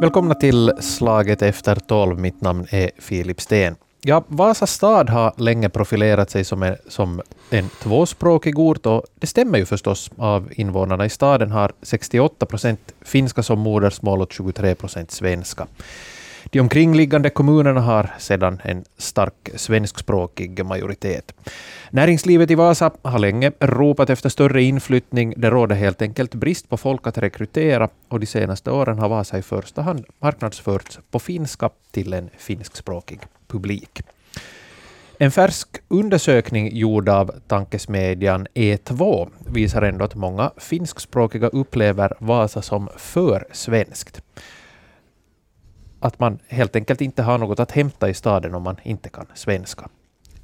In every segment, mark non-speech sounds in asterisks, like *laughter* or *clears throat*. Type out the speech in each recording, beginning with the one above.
Välkomna till Slaget efter tolv. Mitt namn är Filip Sten. Ja, Vasa stad har länge profilerat sig som en, som en tvåspråkig ort och det stämmer ju förstås. Av invånarna i staden har 68 procent finska som modersmål och 23 procent svenska. De omkringliggande kommunerna har sedan en stark svenskspråkig majoritet. Näringslivet i Vasa har länge ropat efter större inflyttning. Det råder helt enkelt brist på folk att rekrytera och de senaste åren har Vasa i första hand marknadsförts på finska till en finskspråkig publik. En färsk undersökning gjord av tankesmedjan E2 visar ändå att många finskspråkiga upplever Vasa som för svenskt att man helt enkelt inte har något att hämta i staden om man inte kan svenska.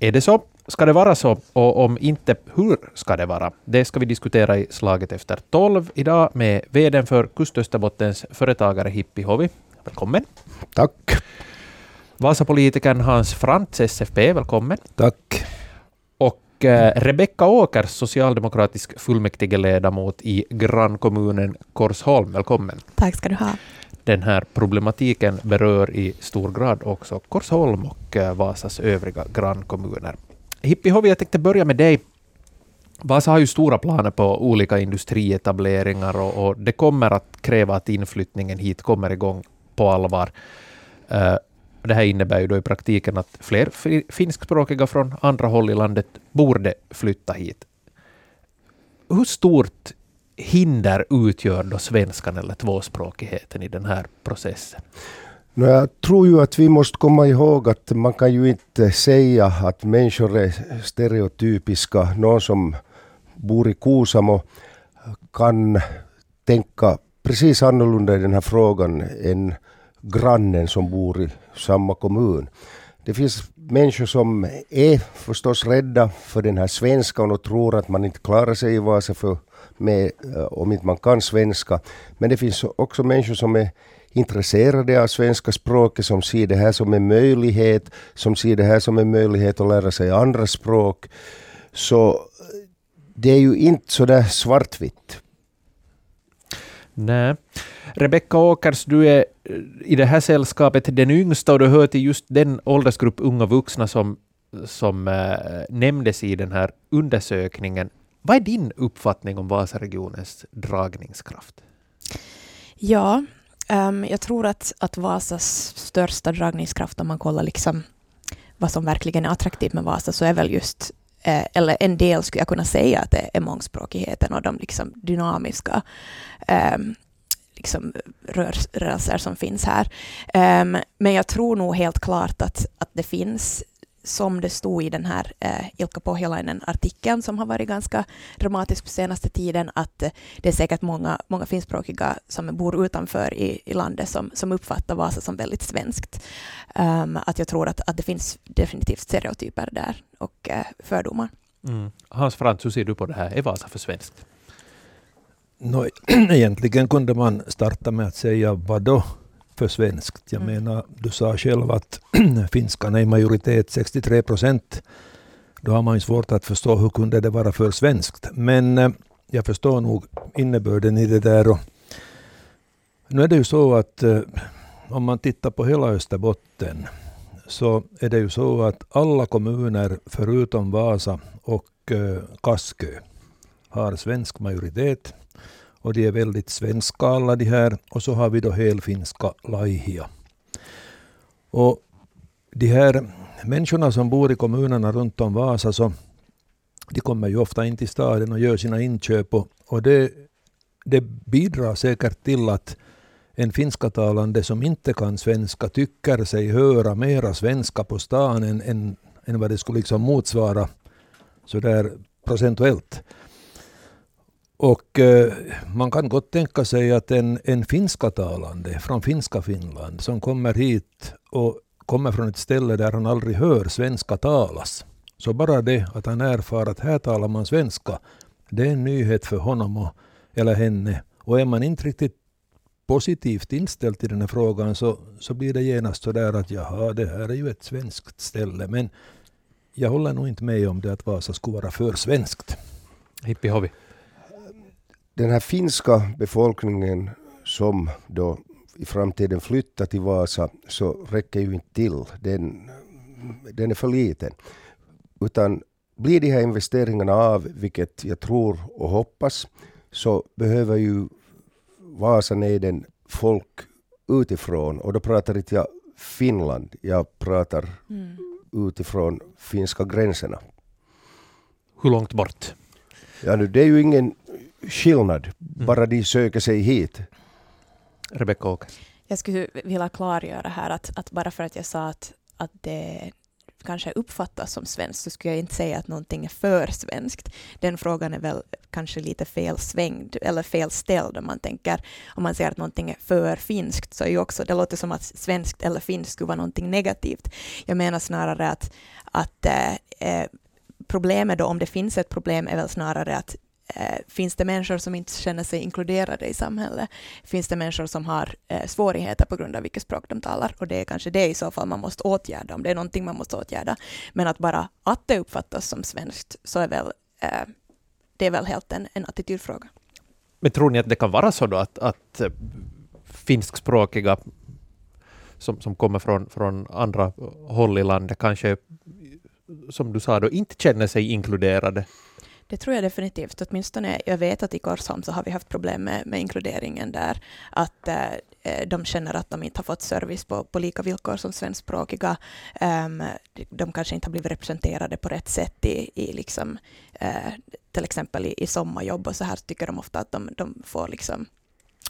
Är det så? Ska det vara så? Och om inte, hur ska det vara? Det ska vi diskutera i Slaget efter tolv idag med vd för Kustösterbottens företagare Hippi Hovi. Välkommen. Tack. Vasapolitikern Hans Frantz, SFP, välkommen. Tack. Och eh, Rebecka Åkers, socialdemokratisk fullmäktigeledamot i grannkommunen Korsholm, välkommen. Tack ska du ha den här problematiken berör i stor grad också Korsholm och eh, Vasas övriga grannkommuner. Hippi Hovi, jag tänkte börja med dig. Vasa har ju stora planer på olika industrietableringar och, och, det kommer att kräva att inflyttningen hit kommer igång på allvar. Uh, det här innebär ju då i praktiken att fler finskspråkiga från andra håll i landet borde flytta hit. Hur stort hinder utgör då svenskan eller tvåspråkigheten i den här processen? No, jag tror ju att vi måste komma ihåg att man kan ju inte säga att människor är stereotypiska. Någon som bor i Kuusamo kan tänka precis annorlunda i den här frågan än grannen som bor i samma kommun. Det finns människor som är förstås rädda för den här svenskan och tror att man inte klarar sig i Vasa för med, eh, om inte man kan svenska. Men det finns också människor som är intresserade av svenska språket, som ser det här som en möjlighet, som ser det här som en möjlighet att lära sig andra språk. Så eh, det är ju inte så där svartvitt. Nej. Rebecka Åkers, du är Eh, i det här sällskapet den yngsta och du hör till just den åldersgrupp unga vuxna som, som äh, nämndes i den här undersökningen. Vad är din uppfattning om Vasaregionens dragningskraft? Ja, um, jag tror att, att Vasas största dragningskraft, om man kollar liksom vad som verkligen är attraktivt med Vasa, så är väl just eh, eller en del skulle jag kunna säga att det är mångspråkigheten och de liksom dynamiska um, liksom rörelser som finns här. Um, men jag tror nog helt klart att, att det finns som det stod i den här eh, Ilkka Pohjalainen-artikeln som har varit ganska dramatisk på senaste tiden, att eh, det är säkert många, många finskspråkiga som bor utanför i, i landet som, som uppfattar Vasa som väldigt svenskt. Um, att jag tror att, att det finns definitivt stereotyper där och eh, fördomar. Mm. Hans Frans, hur ser du på det här? Är Vasa för svenskt? No, *clears throat* egentligen kunde man starta med att säga vad då för svenskt. Jag mm. menar, du sa själv att *clears throat* finskan är i majoritet 63 procent. Då har man ju svårt att förstå hur kunde det vara för svenskt. Men eh, jag förstår nog innebörden i det där. Och nu är det ju så att eh, om man tittar på hela Österbotten så är det ju så att alla kommuner förutom Vasa och eh, Kaskö har svensk majoritet och de är väldigt svenska alla de här. Och så har vi då helfinska laihia. Och de här människorna som bor i kommunerna runt om Vasa, så de kommer ju ofta in till staden och gör sina inköp. Och, och det, det bidrar säkert till att en finskatalande som inte kan svenska tycker sig höra mera svenska på stan än, än, än vad det skulle liksom motsvara sådär procentuellt. Och eh, man kan gott tänka sig att en, en finskatalande från finska Finland som kommer hit och kommer från ett ställe där han aldrig hör svenska talas. Så bara det att han erfar att här talar man svenska, det är en nyhet för honom och, eller henne. Och är man inte riktigt positivt inställd till den här frågan så, så blir det genast så där att jaha, det här är ju ett svenskt ställe. Men jag håller nog inte med om det att Vasa skulle vara för svenskt. Hippi Hovi den här finska befolkningen som då i framtiden flyttar till Vasa så räcker ju inte till. Den, den är för liten. Utan blir de här investeringarna av, vilket jag tror och hoppas, så behöver ju Vasanejden folk utifrån. Och då pratar inte jag Finland, jag pratar mm. utifrån finska gränserna. Hur långt bort? Ja, nu, det är ju ingen skillnad, mm. bara de söker sig hit. Rebecka Åker. Jag skulle vilja klargöra här att, att bara för att jag sa att, att det kanske uppfattas som svenskt så skulle jag inte säga att någonting är för svenskt. Den frågan är väl kanske lite felsvängd eller felställd om man tänker om man säger att någonting är för finskt så är ju också det låter som att svenskt eller finskt skulle vara någonting negativt. Jag menar snarare att, att eh, eh problemet då om det finns ett problem är väl snarare att Eh, finns det människor som inte känner sig inkluderade i samhället? Finns det människor som har eh, svårigheter på grund av vilket språk de talar? Och det är kanske det i så fall man måste åtgärda, om det är någonting man måste åtgärda. Men att bara att det uppfattas som svenskt, så är väl, eh, det är väl helt en, en attitydfråga. Men tror ni att det kan vara så då att, att eh, finskspråkiga som, som kommer från, från andra håll i landet kanske, som du sa, då, inte känner sig inkluderade det tror jag definitivt. Åtminstone, jag vet att i Korsholm så har vi haft problem med, med inkluderingen där. Att eh, eh de känner att de inte har fått service på, på lika villkor som svenskspråkiga. Um, de kanske inte har blivit representerade på rätt sätt i, i liksom, eh, till exempel i, i sommarjobb och så här tycker de ofta att de, de får liksom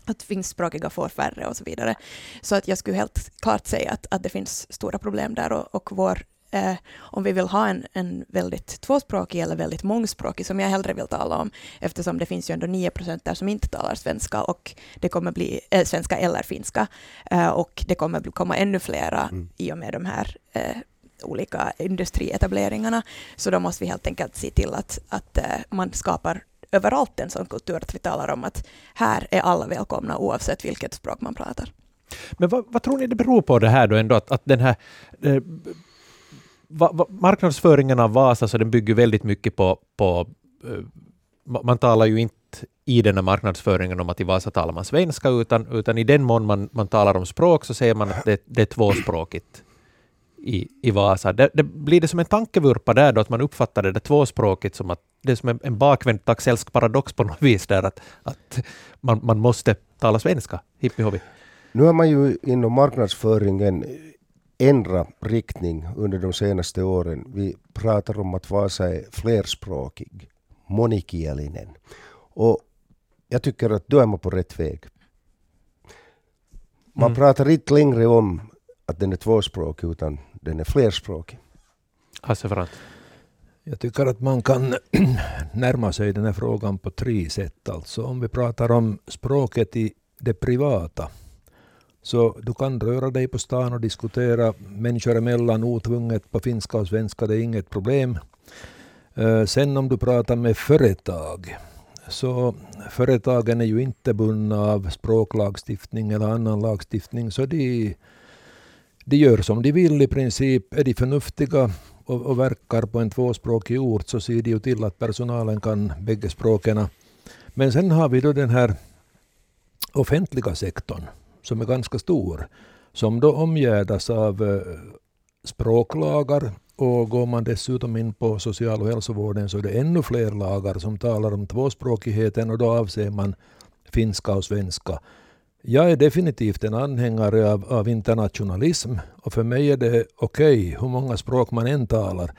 att finskspråkiga får färre och så vidare. Så att jag skulle helt klart säga att, att det finns stora problem där och, och vår eh, om vi vill ha en, en väldigt tvåspråkig eller väldigt mångspråkig, som jag hellre vill tala om, eftersom det finns ju ändå 9 procent där som inte talar svenska, och det kommer bli äh, svenska eller finska, äh, och det kommer komma ännu flera mm. i och med de här äh, olika industrietableringarna, så då måste vi helt enkelt se till att, att man skapar överallt en sån kultur att vi talar om att här är alla välkomna oavsett vilket språk man pratar. Men vad, vad tror ni det beror på det här då ändå, att, att den här eh, va, va, marknadsföringen av Vasa så den bygger väldigt mycket på, på uh, man talar ju inte i den här marknadsföringen om att i Vasa talar man svenska, utan, utan i den mån man, man talar om språk så säger man att det, det är tvåspråkigt i, i Vasa. Det, det, blir det som en tankevurpa där då, att man uppfattar det där tvåspråkigt som att det är som en, en bakvänd taxellsk paradox på något vis där, att, att man, man måste tala svenska. Hippi Nu har man ju inom marknadsföringen ändra riktning under de senaste åren. Vi pratar om att Vasa är flerspråkig, monikielinen. Och jag tycker att då är man på rätt väg. Man mm. pratar inte längre om att den är tvåspråkig, utan den är flerspråkig. Hasse Brandt. Jag tycker att man kan *clears throat* närma sig den här frågan på tre sätt. Alltså om vi pratar om språket i det privata så du kan röra dig på stan och diskutera människor emellan otvunget på finska och svenska, det är inget problem. Eh, sen om du pratar med företag, så företagen är ju inte bundna av språklagstiftning eller annan lagstiftning, så de, de gör som de vill i princip. Är de förnuftiga och, och verkar på en tvåspråkig ort så ser de ju till att personalen kan bägge språken. Men sen har vi då den här offentliga sektorn som är ganska stor, som då omgärdas av eh, språklagar och går man dessutom in på social och hälsovården så är det ännu fler lagar som talar om tvåspråkigheten och då avser man finska och svenska. Jag är definitivt en anhängare av, av internationalism och för mig är det okej okay, hur många språk man än talar.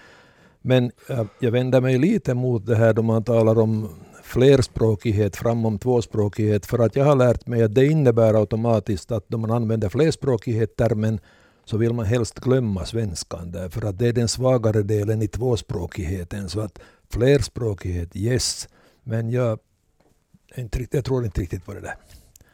Men jag, jag vänder mig lite mot det här då man talar om flerspråkighet framom tvåspråkighet för att jag har lärt mig att det innebär automatiskt att då man använder flerspråkighet-termen så vill man helst glömma svenskan därför att det är den svagare delen i tvåspråkigheten. Så att flerspråkighet, yes, men jag, inte, jag tror inte riktigt på det där.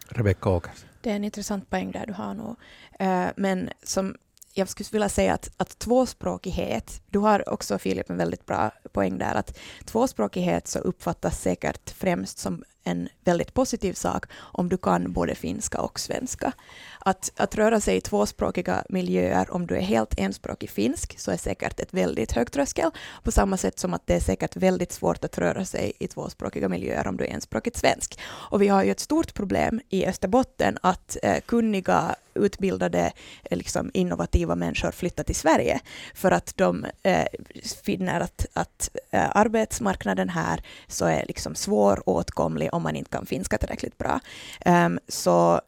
Rebecka Åkers. Det är en intressant poäng där du har nog. Eh, men som jag skulle vilja säga att, att tvåspråkighet, du har också Filip en väldigt bra poäng där, att tvåspråkighet så uppfattas säkert främst som en väldigt positiv sak om du kan både finska och svenska. Att, att röra sig i tvåspråkiga miljöer, om du är helt enspråkig finsk, så är säkert ett väldigt högt tröskel, på samma sätt som att det är säkert väldigt svårt att röra sig i tvåspråkiga miljöer om du är enspråkigt svensk. Och vi har ju ett stort problem i Österbotten att eh, kunniga, utbildade, eh, liksom innovativa människor flyttar till Sverige för att de eh, finner att, att eh, arbetsmarknaden här så är liksom svåråtkomlig om man inte kan finska tillräckligt bra. Um, så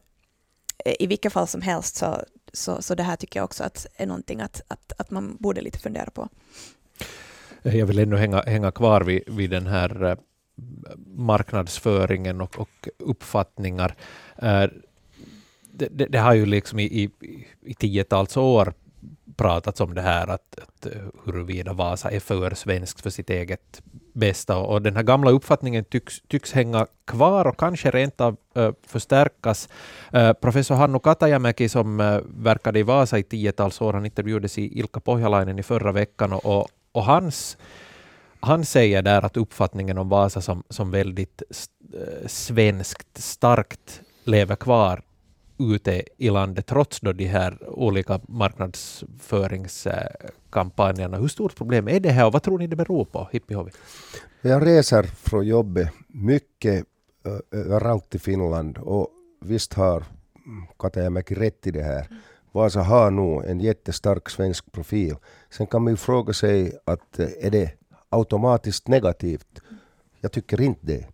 eh, i vilket fall som helst så, så, så det här tycker jag också att är någonting att, att, att man borde lite fundera på. Eh, jag vill ännu hänga, hänga kvar vid, vid den här eh, marknadsföringen och, och uppfattningar. Det, det, det, har ju liksom i, i, i tiotals år pratats om det här att, att huruvida Vasa är för svenskt för sitt eget bästa. Och den här gamla uppfattningen tycks, tycks hänga kvar och kanske rent av äh, förstärkas. Äh, professor Hannu Katajamäki som äh, verkade i Vasa i tiotals år, han intervjuades i Ilkka Pohjalainen i förra veckan och, och, och hans han säger där att uppfattningen om Vasa som, som väldigt svenskt starkt lever kvar ute i landet trots då de här olika marknadsföringskampanjerna. Hur stort problem är det här och vad tror ni det beror på? Hippihovi? Jag reser från jobbet mycket överallt i Finland och visst har Katajamäki rätt i det här. Vasa har nog en jättestark svensk profil. Sen kan man ju fråga sig att är det automatiskt negativt? Jag tycker inte det.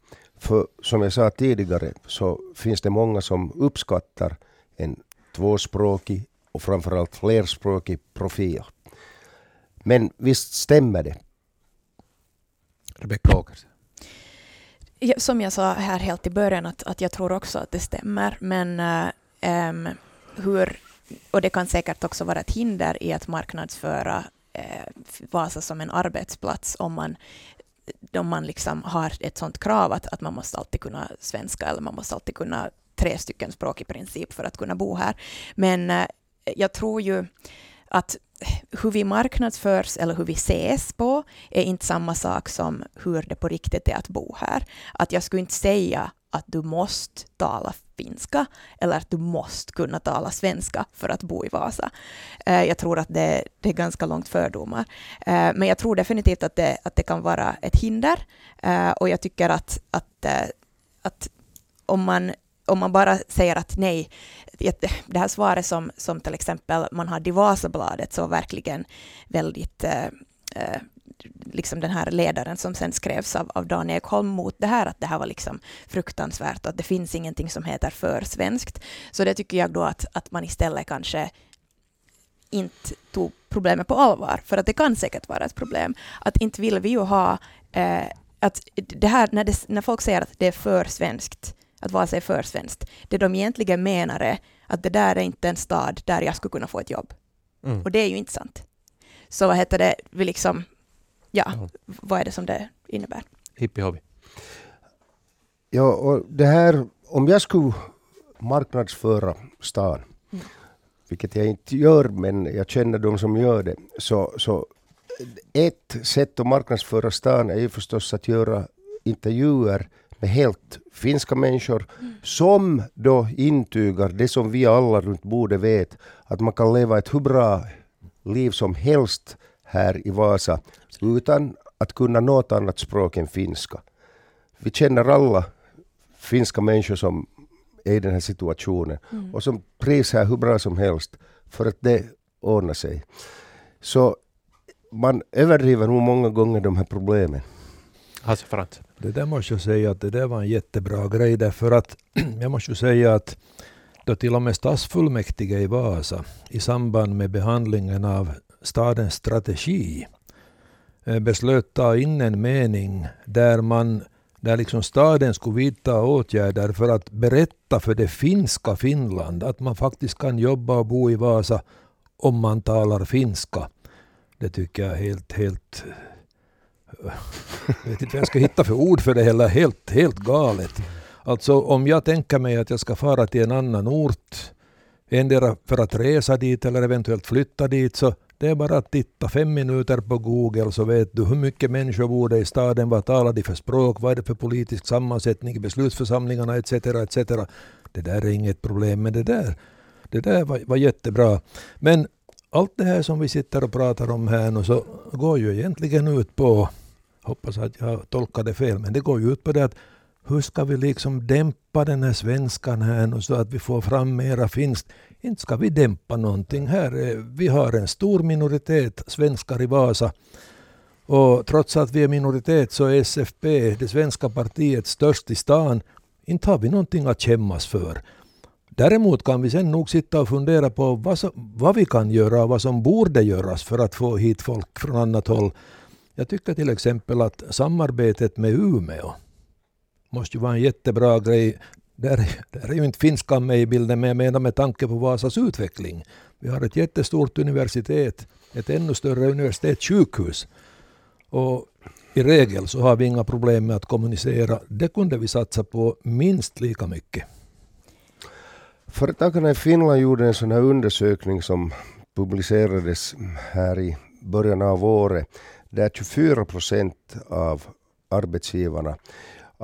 För som jag sa tidigare så finns det många som uppskattar en tvåspråkig och framförallt flerspråkig profil. Men visst stämmer det. Rebecka Åkers. Som jag sa här helt i början, att, att jag tror också att det stämmer. Men ähm, hur, och det kan säkert också vara ett hinder i att marknadsföra äh, Vasa som en arbetsplats om man om man liksom har ett sånt krav att, att man måste alltid kunna svenska eller man måste alltid kunna tre stycken språk i princip för att kunna bo här. Men eh, jag tror ju att hur vi marknadsförs eller hur vi ses på är inte samma sak som hur det på riktigt är att bo här. Att jag skulle inte säga att du måste tala finska eller att du måste kunna tala svenska för att bo i Vasa. Eh, jag tror att det, det är ganska långt fördomar. Eh, men jag tror definitivt att det, att det kan vara ett hinder eh, och jag tycker att, att, att om man om man bara säger att nej, det här svaret som, som till exempel man hade i Vasabladet så verkligen väldigt eh, liksom den här ledaren som sen skrevs av, av Dan Ekholm mot det här, att det här var liksom fruktansvärt och att det finns ingenting som heter för svenskt. Så det tycker jag då att, att man istället kanske inte tog problemet på allvar, för att det kan säkert vara ett problem. Att inte vill vi ju ha eh, att det här, när, det, när folk säger att det är för svenskt, att vara sig för svenskt, det de egentligen menar är att det där är inte en stad där jag skulle kunna få ett jobb. Mm. Och det är ju inte sant. Så vad heter det, vi liksom, ja, mm. vad är det som det innebär? Hippie hobby. Ja, och det här, om jag skulle marknadsföra stan, mm. vilket jag inte gör, men jag känner de som gör det, så, så ett sätt att marknadsföra stan är ju förstås att göra intervjuer med helt finska människor mm. som då intygar det som vi alla runt bordet vet, att man kan leva ett hur bra liv som helst här i Vasa utan att kunna något annat språk än finska. Vi känner alla finska människor som är i den här situationen mm. och som prisar hur bra som helst för att det ordnar sig. Så man överdriver nog många gånger de här problemen. Hasse Frantz. Det där måste jag säga att det där var en jättebra grej därför att *clears throat* jag måste säga att då till och med stadsfullmäktige i Vasa i samband med behandlingen av stadens strategi eh, beslöt ta in en mening där man där liksom staden skulle vidta åtgärder för att berätta för det finska Finland att man faktiskt kan jobba och bo i Vasa om man talar finska. Det tycker jag är helt, helt eh, *laughs* jag vet inte vad jag ska hitta för ord för det heller. Helt, helt galet. Alltså om jag tänker mig att jag ska fara till en annan ort, endera för att resa dit eller eventuellt flytta dit, så det är bara att titta fem minuter på Google så vet du hur mycket människor bor det i staden, vad talar de för språk, vad är det för politisk sammansättning i beslutsförsamlingarna etc. etc. Det där är inget problem med det där. Det där var, var jättebra. Men allt det här som vi sitter och pratar om här nu så går ju egentligen ut på, hoppas att jag tolkade fel, men det går ju ut på det att hur ska vi liksom dämpa den här svenskan här nu så att vi får fram mera finskt? Inte ska vi dämpa någonting här. Eh, vi har en stor minoritet svenskar i Vasa. Och trots att vi är minoritet så är SFP, det svenska partiet, störst i stan. Inte har vi någonting att kämmas för. Däremot kan vi sen nog sitta och fundera på vad, som, vad vi kan göra och vad som borde göras för att få hit folk från annat håll. Jag tycker till exempel att samarbetet med Umeå måste ju vara en jättebra grej. Där, där är ju inte finskan med i bilden, men jag menar med tanke på Vasas utveckling. Vi har ett jättestort universitet, ett ännu större universitetssjukhus. Och i regel så har vi inga problem med att kommunicera. Det kunde vi satsa på minst lika mycket. Företagarna i Finland gjorde en sån här undersökning som publicerades här i början av året där 24 procent av arbetsgivarna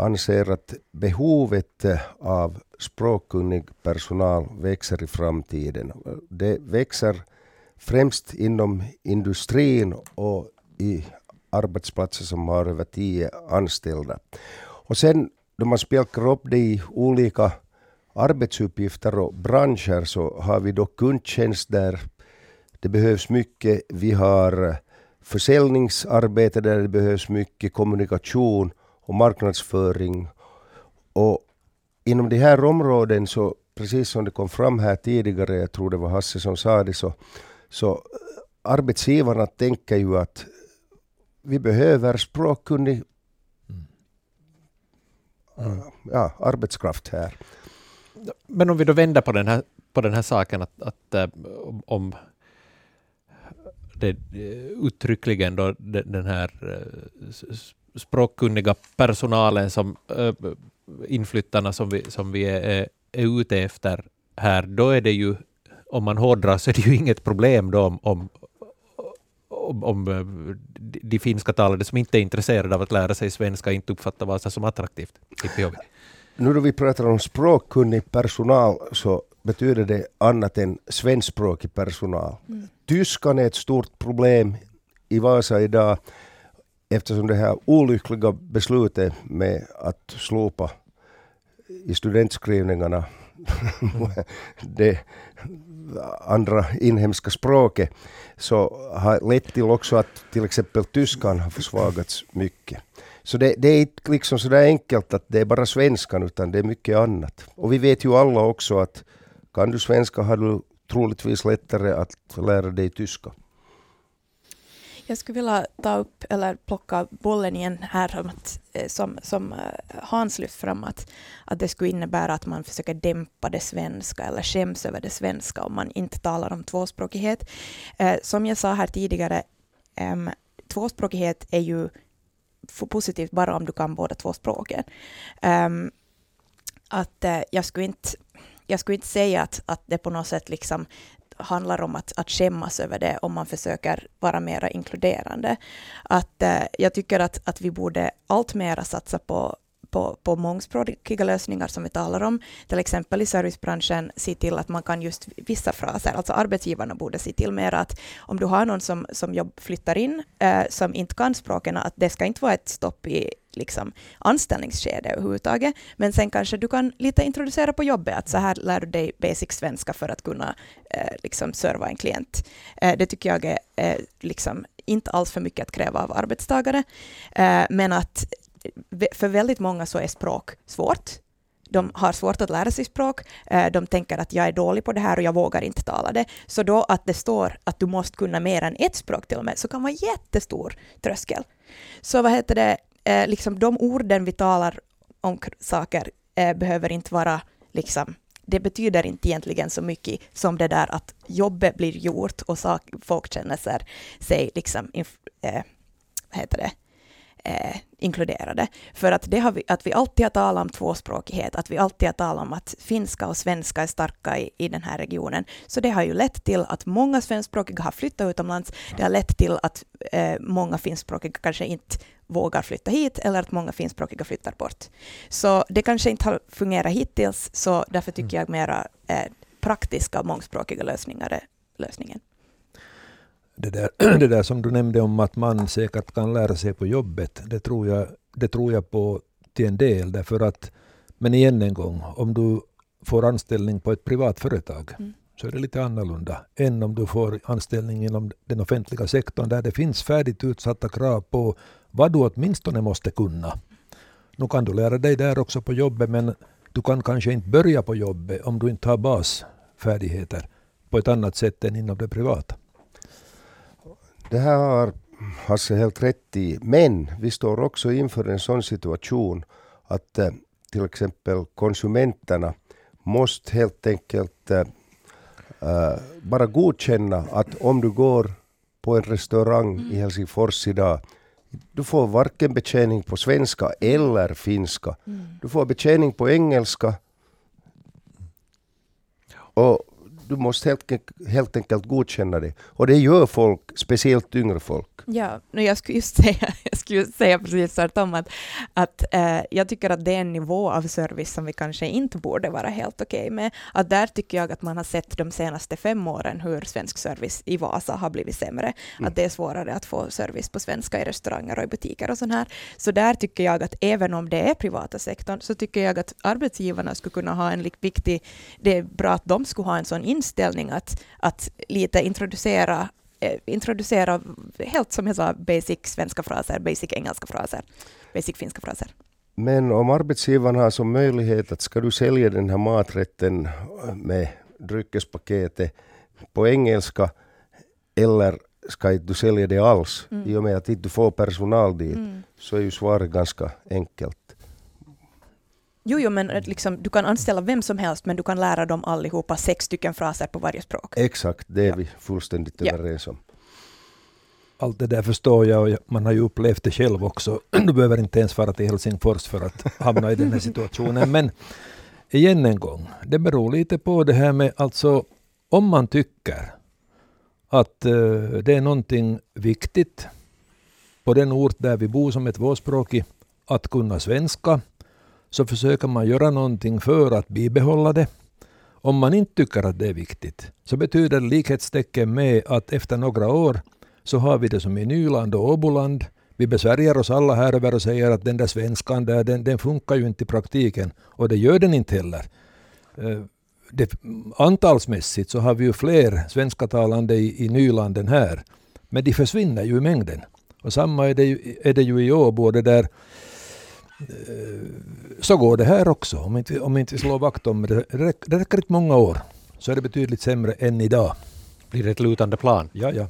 anser att behovet eh, av språkkunnig personal växer i framtiden. Det växer främst inom industrin och i arbetsplatser som har över tio anställda. Och sen då man spjälkar upp det i olika arbetsuppgifter och branscher så har vi då kundtjänst där det behövs mycket. Vi har eh, försäljningsarbete där det behövs mycket kommunikation och marknadsföring. Och inom de här områden så, precis som det kom fram här tidigare, jag tror det var Hasse som sa det, så, så arbetsgivarna tänker ju att vi behöver språkkunnig mm. ja, arbetskraft här. Men om vi då vänder på den här, på den här saken att, att äh, om det eh, uttryckligen då den här språkkunniga personalen som äh, inflyttarna som vi, som vi är, är ute efter här, då är det ju, om man hårdrar så är det ju inget problem då om, om, om, om de finska talade som inte är intresserade av att lära sig svenska inte uppfattar Vasa som attraktivt. Nu då vi pratar om språkkunnig personal så betyder det annat än svenskspråkig personal. Mm. Tyskan är ett stort problem i Vasa idag eftersom det här olyckliga beslutet med att slopa i studentskrivningarna *laughs* det andra inhemska språket så har lett till också att till exempel tyskan har försvagats mycket. Så det, det är inte liksom sådär enkelt att det är bara svenskan utan det är mycket annat. Och vi vet ju alla också att kan du svenska har du troligtvis lättare att lära dig tyska. Jag skulle vilja ta upp, eller plocka bollen igen här, om att, eh, som, som eh, Hans lyft fram, att, att det skulle innebära att man försöker dämpa det svenska eller skäms över det svenska om man inte talar om tvåspråkighet. Eh, som jag sa här tidigare, tvåspråkighet är ju positivt bara om du kan båda två språken. att jag skulle inte jag skulle inte säga att, att det på något sätt liksom handlar om att, att skämmas över det om man försöker vara mer inkluderande. Att, eh, jag tycker att, att vi borde allt mera satsa på på, på mångspråkiga lösningar som vi talar om, till exempel i servicebranschen, se till att man kan just vissa fraser, alltså arbetsgivarna borde se till mer att om du har någon som, som jobb flyttar in, eh, som inte kan språken, att det ska inte vara ett stopp i liksom, anställningsskede överhuvudtaget, men sen kanske du kan lite introducera på jobbet, att så här lär du dig basic svenska för att kunna eh, liksom serva en klient. Eh, det tycker jag är eh, liksom inte alls för mycket att kräva av arbetstagare, eh, men att eh, för väldigt många så är språk svårt. De har svårt att lära sig språk. Eh, de tänker att jag är dålig på det här och jag vågar inte tala det. Så då att det står att du måste kunna mer än ett språk till och med, så kan vara jättestor tröskel. Så vad heter det, eh, liksom de orden vi talar om saker eh, behöver inte vara liksom det betyder inte egentligen så mycket som det där att jobbet blir gjort och folk känner sig liksom, eh, vad heter det, eh, inkluderade. För att, det har vi, att vi alltid har talat om tvåspråkighet, att vi alltid har talat om att finska och svenska är starka i, i den här regionen. Så det har ju lett till att många svenskspråkiga har flyttat utomlands. Det har lett till att eh, många finskspråkiga kanske inte vågar flytta hit eller att många finskspråkiga flyttar bort. Så det kanske inte har fungerat hittills, så därför tycker mm. jag mera eh, praktiska mångspråkiga lösningar är lösningen det där, *clears throat* det där som du nämnde om att man säkert kan lära sig på jobbet, det tror jag, det tror jag på till en del. Därför att, men igen en gång, om du får anställning på ett privat företag mm. så är det lite annorlunda än om du får anställning inom den offentliga sektorn där det finns färdigt utsatta krav på vad du åtminstone måste kunna. Nu kan du lära dig där också på jobbet men du kan kanske inte börja på jobbet om du inte har basfärdigheter på ett annat sätt än inom det privata. Det här har Hasse helt rätt i. Men vi står också inför en sån situation att äh, till exempel konsumenterna måste helt enkelt äh, bara godkänna att om du går på en restaurang mm. i Helsingfors idag du får varken betjäning på svenska eller finska. Mm. Du får betjäning på engelska. Och du måste helt, helt enkelt godkänna det. Och det gör folk, speciellt yngre folk. Ja, jag skulle just *laughs* säga, jag skulle säga precis tvärtom, att, att eh, jag tycker att det är en nivå av service som vi kanske inte borde vara helt okej okay med. Att där tycker jag att man har sett de senaste fem åren hur svensk service i Vasa har blivit sämre. Mm. Att det är svårare att få service på svenska i restauranger och i butiker och sånt här. Så där tycker jag att även om det är privata sektorn, så tycker jag att arbetsgivarna skulle kunna ha en viktig, det är bra att de skulle ha en sån inställning att, att lite introducera eh, introducera, helt som jag sa, basic svenska fraser, basic engelska fraser, basic finska fraser. Men om arbetsgivaren har som möjlighet att ska du sälja den här maträtten med dryckespaketet på engelska eller ska inte du sälja det alls mm. i och med att du inte får personal dit mm. så är ju svaret ganska enkelt. Jo, jo, men liksom, du kan anställa vem som helst, men du kan lära dem allihopa sex stycken fraser på varje språk. Exakt, det är ja. vi fullständigt ja. överens om. Allt det där förstår jag och man har ju upplevt det själv också. *clears throat* Du behöver inte ens fara till Helsingfors för att hamna i den här situationen. Men igen en gång, det beror lite på det här med alltså om man tycker att uh, det är någonting viktigt på den ort där vi bor som är tvåspråkig att kunna svenska så försöker man göra någonting för att bibehålla det. Om man inte tycker att det är viktigt så betyder likhetstecken med att efter några år så har vi det som i Nyland och Åboland. Vi besvärjer oss alla här över och säger att den där svenskan där, den, den funkar ju inte i praktiken. Och det gör den inte heller. Eh, det, antalsmässigt så har vi ju fler svenskatalande i, i Nyland än här. Men de försvinner ju i mängden. Och samma är det ju, är det ju i Åbo, det där så går det här också. Om inte, om inte vi slår vakt om det. Det räcker inte många år. Så är det betydligt sämre än idag. Blir det ett lutande plan? Ja, ja.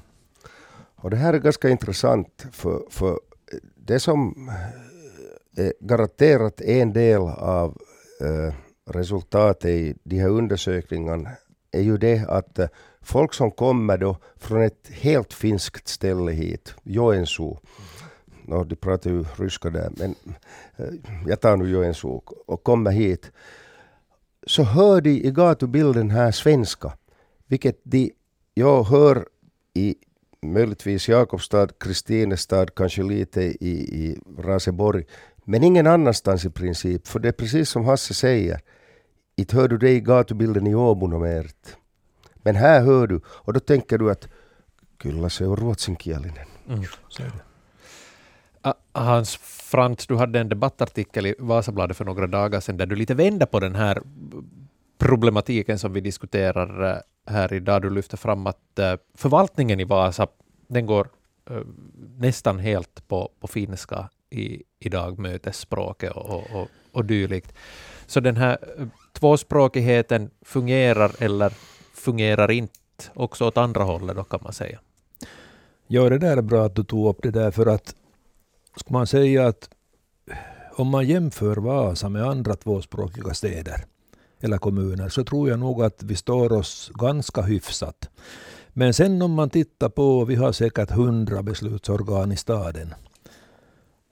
Och det här är ganska intressant för, för det som är garanterat en del av eh, resultatet i de här undersökningarna är ju det att eh, folk som kommer då från ett helt finskt ställe hit, Joensuu, no, de pratar ju ryska där, men eh, jag tar nu Joensuu och kommer hit, så hör de i gatubilden här svenska, vilket de, jag hör i möjligtvis Jakobstad, Kristinestad, kanske lite i, i Raseborg, men ingen annanstans i princip, för det är precis som Hasse säger, inte hör du det i gatubilden i Åbo mer. Men här hör du, och då tänker du att kyllä se on ruotsinkielinen. Mm. se on. Hans Frans, du hade en debattartikel i Vasabladet för några dagar sedan där du lite vände på den här problematiken som vi diskuterar eh, här idag. Du lyfter fram att eh, förvaltningen i Vasa, den går eh, nästan helt på, på finska i, idag, mötesspråket och, och, och, och dylikt. Så den här tvåspråkigheten fungerar eller fungerar inte också åt andra hållet då kan man säga? Ja, det där är bra att du tog upp det där för att ska man säga att om man jämför Vasa med andra tvåspråkiga städer eller kommuner så tror jag nog att vi står oss ganska hyfsat. Men sen om man tittar på, vi har säkert hundra beslutsorgan i staden.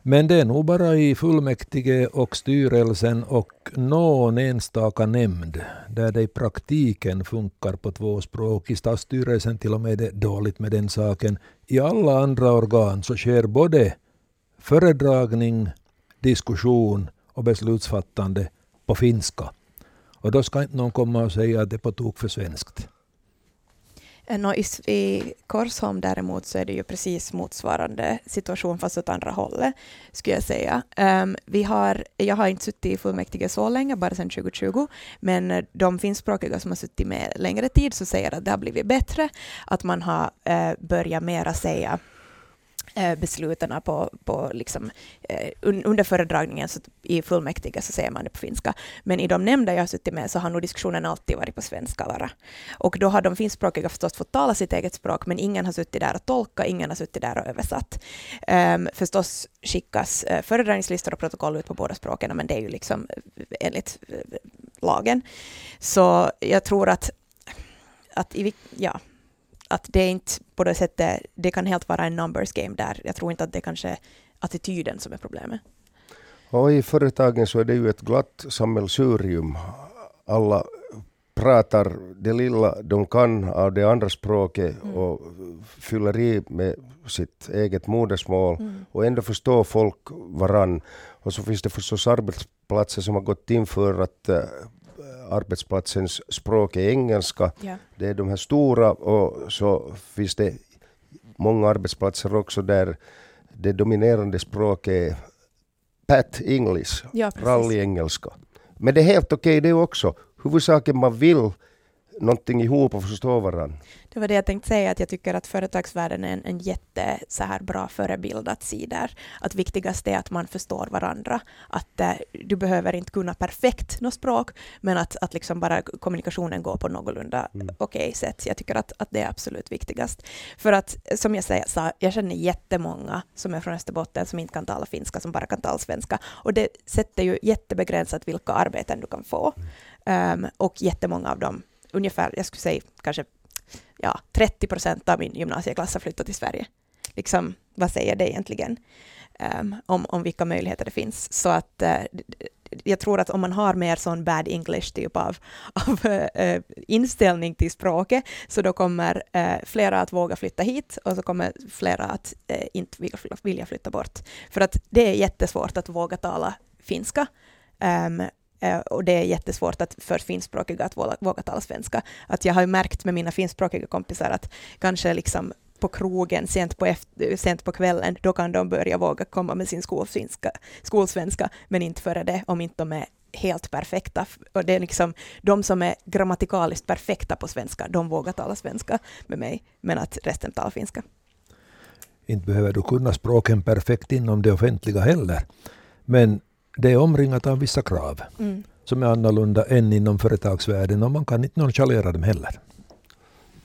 Men det är nog bara i fullmäktige och styrelsen och någon enstaka nämnd där det i praktiken funkar på två språk. I stadsstyrelsen till och med är det dåligt med den saken. I alla andra organ så sker både föredragning, diskussion och beslutsfattande på finska. Och då ska inte någon komma och säga att det är på tok för svenskt. Eh, no, i, I Korsholm däremot så är det ju precis motsvarande situation fast åt andra hållet, skulle jag säga. Um, vi har, jag har inte suttit i fullmäktige så länge, bara sedan 2020, men eh, de finskspråkiga som har suttit med längre tid så säger att det har blivit bättre, att man har uh, börjat mera säga Eh, besluten på, på liksom, eh, under föredragningen så i fullmäktige så säger man det på finska. Men i de nämnder jag har suttit med så har nog diskussionen alltid varit på svenska bara. Och då har de finskspråkiga förstås fått tala sitt eget språk, men ingen har suttit där och tolkat, ingen har suttit där och översatt. Um, förstås skickas eh, föredragningslistor och protokoll ut på båda språken, men det är ju liksom enligt lagen. Så jag tror att, att i, ja, att det är inte på det sättet, det kan helt vara en numbers game där. Jag tror inte att det är kanske attityden som är problemet. Och i företagen så är det ju ett glatt sammelsurium. Alla pratar det lilla de kan av det andra språket mm. och fyller i med sitt eget modersmål mm. och ändå förstår folk varann. Och så finns det förstås arbetsplatser som har gått in för att uh, arbetsplatsens språk är engelska. Ja. Det är de här stora och så finns det många arbetsplatser också där det dominerande språket är pat English, ja, rally-engelska. Men det är helt okej okay det också. Huvudsaken man vill någonting ihop och förstå varandra. Det var det jag tänkte säga, att jag tycker att företagsvärlden är en, en jätte så här bra förebild att se där. Att viktigast är att man förstår varandra. Att eh, du behöver inte kunna perfekt något språk, men att, att liksom bara kommunikationen går på någorlunda mm. okej okay sätt. Jag tycker att, att det är absolut viktigast. För att som jag säger, så jag känner jättemånga som är från Österbotten som inte kan tala finska, som bara kan tala svenska. Och det sätter ju jättebegränsat vilka arbeten du kan få. Um, och jättemånga av dem ungefär, jag skulle säga kanske ja, 30 procent av min gymnasieklass har flyttat till Sverige. Liksom, vad säger det egentligen um, om, om vilka möjligheter det finns? Så att uh, jag tror att om man har mer sån bad English typ av, *laughs* av uh, inställning till språket, så då kommer uh, flera att våga flytta hit och så kommer flera att inte vilja flytta bort. För att det är jättesvårt att våga tala finska. Um, Eh, och det är jättesvårt att för finskspråkiga att våga, våga tala svenska. Att jag har ju märkt med mina finskspråkiga kompisar att kanske liksom på krogen sent på, efter, sent på kvällen, då kan de börja våga komma med sin skolsvenska, skolsvenska, men inte före det, om inte de är helt perfekta. Och det är liksom de som är grammatikaliskt perfekta på svenska, de vågar tala svenska med mig, men att resten talar finska. Inte behöver du kunna språken perfekt inom det offentliga heller. Men det är omringat av vissa krav mm. som är annorlunda än inom företagsvärlden och man kan inte nonchalera dem heller.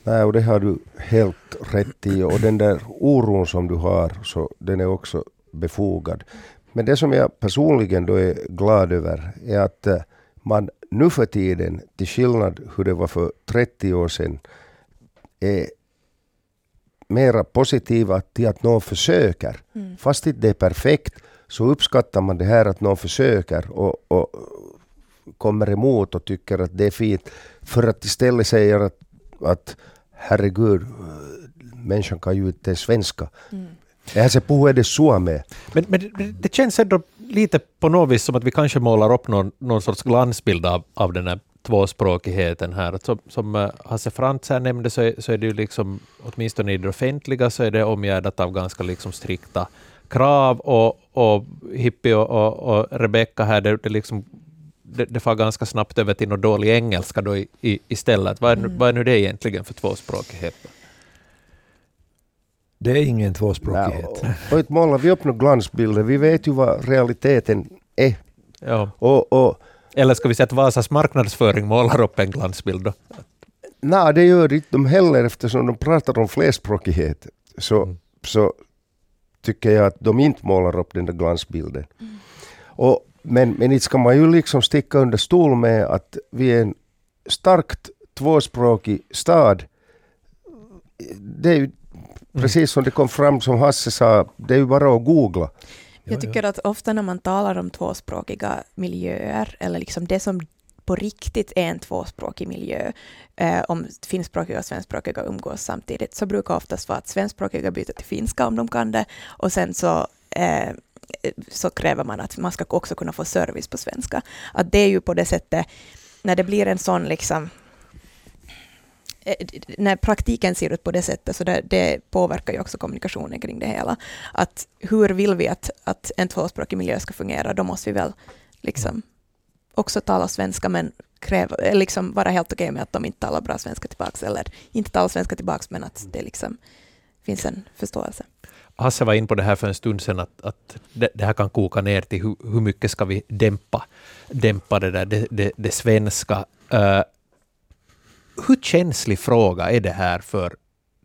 Nej, och det har du helt rätt i. Och den där oron som du har, så den är också befogad. Men det som jag personligen då är glad över är att eh, man nu för tiden, till skillnad hur det var för 30 år sedan, är mera positiva till att någon försöker. Mm. Fast inte det är perfekt så uppskattar man det här att någon försöker och, och kommer emot och tycker att det är fint. För att istället säga att, att herregud, människan kan ju inte svenska. Mm. Eihän se puhu edes suomea. Men, men det, känns ändå lite på något vis som att vi kanske målar upp någon, någon sorts glansbild av, av den här tvåspråkigheten här. Som, som uh, Hasse Frantz här nämnde så är, så är det ju liksom, åtminstone i det offentliga, så är det omgärdat av ganska liksom strikta krav och, och Hippie och, och, och Rebecca här, det, det, liksom, det, det far ganska snabbt över till något dålig engelska då i, i, istället. Vad är, mm. vad är nu det egentligen för tvåspråkighet? Det är ingen tvåspråkighet. Ja, och, och målar vi upp några glansbilder, vi vet ju vad realiteten är. Ja. Och, och, Eller ska vi säga att Vasas marknadsföring målar upp en glansbild då? Nej, det gör inte de heller eftersom de pratar om flerspråkighet. Så, mm. så tycker jag att de inte målar upp den där glansbilden. Mm. Och, men, men inte ska man ju liksom sticka under stol med att vi är en starkt tvåspråkig stad. Det är ju mm. precis som det kom fram som Hasse sa, det är ju bara att googla. Jag tycker att ofta när man talar om tvåspråkiga miljöer, eller liksom det som på riktigt är en tvåspråkig miljö, eh, om finskspråkiga och svenskspråkiga umgås samtidigt, så brukar oftast vara att svenskspråkiga byter till finska om de kan det, och sen så eh, så kräver man att man ska också kunna få service på svenska. Att det är ju på det sättet, när det blir en sån liksom eh, när praktiken ser ut på det sättet, så det, det, påverkar ju också kommunikationen kring det hela. Att hur vill vi att, att en tvåspråkig miljö ska fungera, då måste vi väl liksom också tala svenska, men kräva, eh, liksom vara helt okej med att de inte talar bra svenska tillbaka, eller inte talar svenska tillbaka, men att det liksom finns en förståelse. Hasse var in på det här för en stund sedan, att, att det, det, här kan koka ner till hur, hur mycket ska vi dämpa, dämpa det, där, det, det, det svenska. Uh, hur känslig fråga är det här för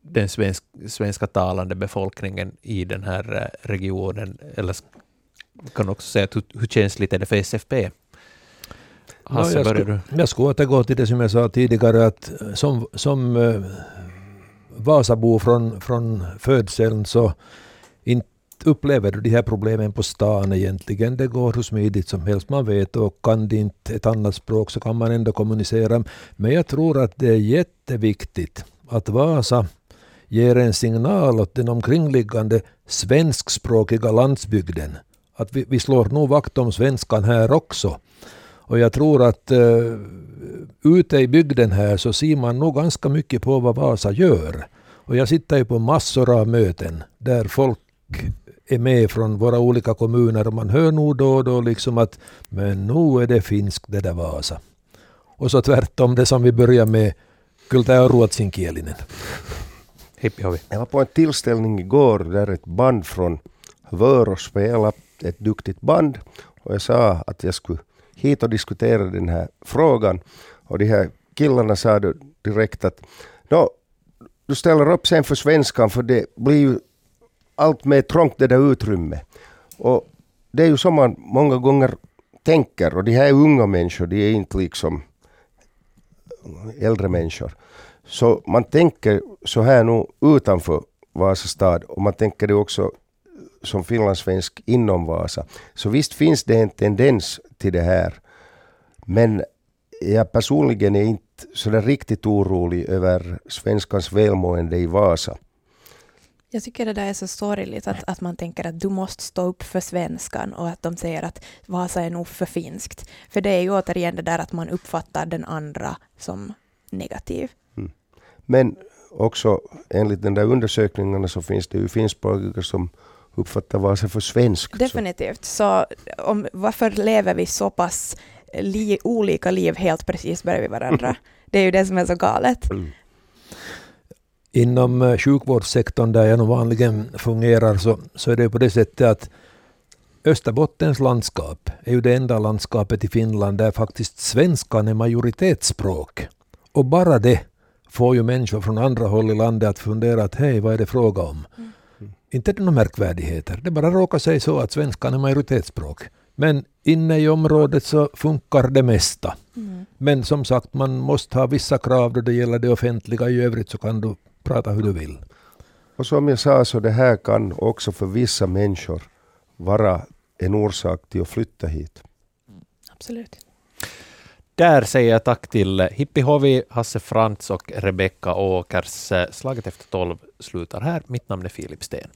den svensk, svenska talande befolkningen i den här eh, regionen? Eller kan också säga att hur, hur känsligt är det för SFP? Hasse, ja, jag, skulle, jag skulle återgå till det som jag sa tidigare, att som, som uh, Vasabo från, från födseln så inte upplever du de här problemen på stan egentligen. Det går hur smidigt som helst. Man vet och kan det inte ett annat språk så kan man ändå kommunicera. Men jag tror att det är jätteviktigt att Vasa ger en signal åt den omkringliggande svenskspråkiga landsbygden. Att vi, vi slår nog vakt om svenskan här också. Och jag tror att uh, ute i bygden här så ser man nog ganska mycket på vad Vasa gör. Och jag sitter ju på massor av möten där folk är med från våra olika kommuner och man hör nog då och då liksom att men nu är det finskt det där Vasa. Och så tvärtom det som vi börjar med och ruotsinkielinen. Jag var på en tillställning igår där ett band från Vörå spelade, ett duktigt band. Och jag sa att jag skulle hit och diskuterade den här frågan. Och de här killarna sa direkt att no, du ställer upp sen för svenskan för det blir ju allt mer trångt det där utrymmet. Och det är ju så man många gånger tänker och de här är unga människor, de är inte liksom äldre människor. Så man tänker så här nu utanför Vasa stad och man tänker det också som finlandssvensk inom Vasa. Så visst finns det en tendens till det här. Men jag personligen är inte sådär riktigt orolig över svenskans välmående i Vasa. Jag tycker det där är så sorgligt att, att man tänker att du måste stå upp för svenskan och att de säger att Vasa är nog för finskt. För det är ju återigen det där att man uppfattar den andra som negativ. Mm. Men också enligt den där undersökningarna så finns det ju finskspråkiga som uppfattar Vasa för svenskt. Definitivt. Så om, varför lever vi så pass li, olika liv helt precis bredvid varandra? *laughs* Det är ju det som är så galet. Mm. Inom eh, sjukvårdssektorn där jag vanligen fungerar så, så är det på det sättet att Österbottens landskap är ju det enda landskapet i Finland där faktiskt svenskan är majoritetsspråk. Och bara det får ju människor från andra håll i landet att fundera att hej, vad är det fråga om? Mm. Inte är det några märkvärdigheter, det bara råkar sig så att svenskan är majoritetsspråk. Men inne i området så funkar det mesta. Mm. Men som sagt, man måste ha vissa krav då det gäller det offentliga. I övrigt så kan du prata hur du vill. Och som jag sa, så det här kan också för vissa människor vara en orsak till att flytta hit. Absolut. Där säger jag tack till Hippi Hovi, Hasse Frantz och Rebecka Åkers. Slaget efter tolv slutar här. Mitt namn är Filip Sten.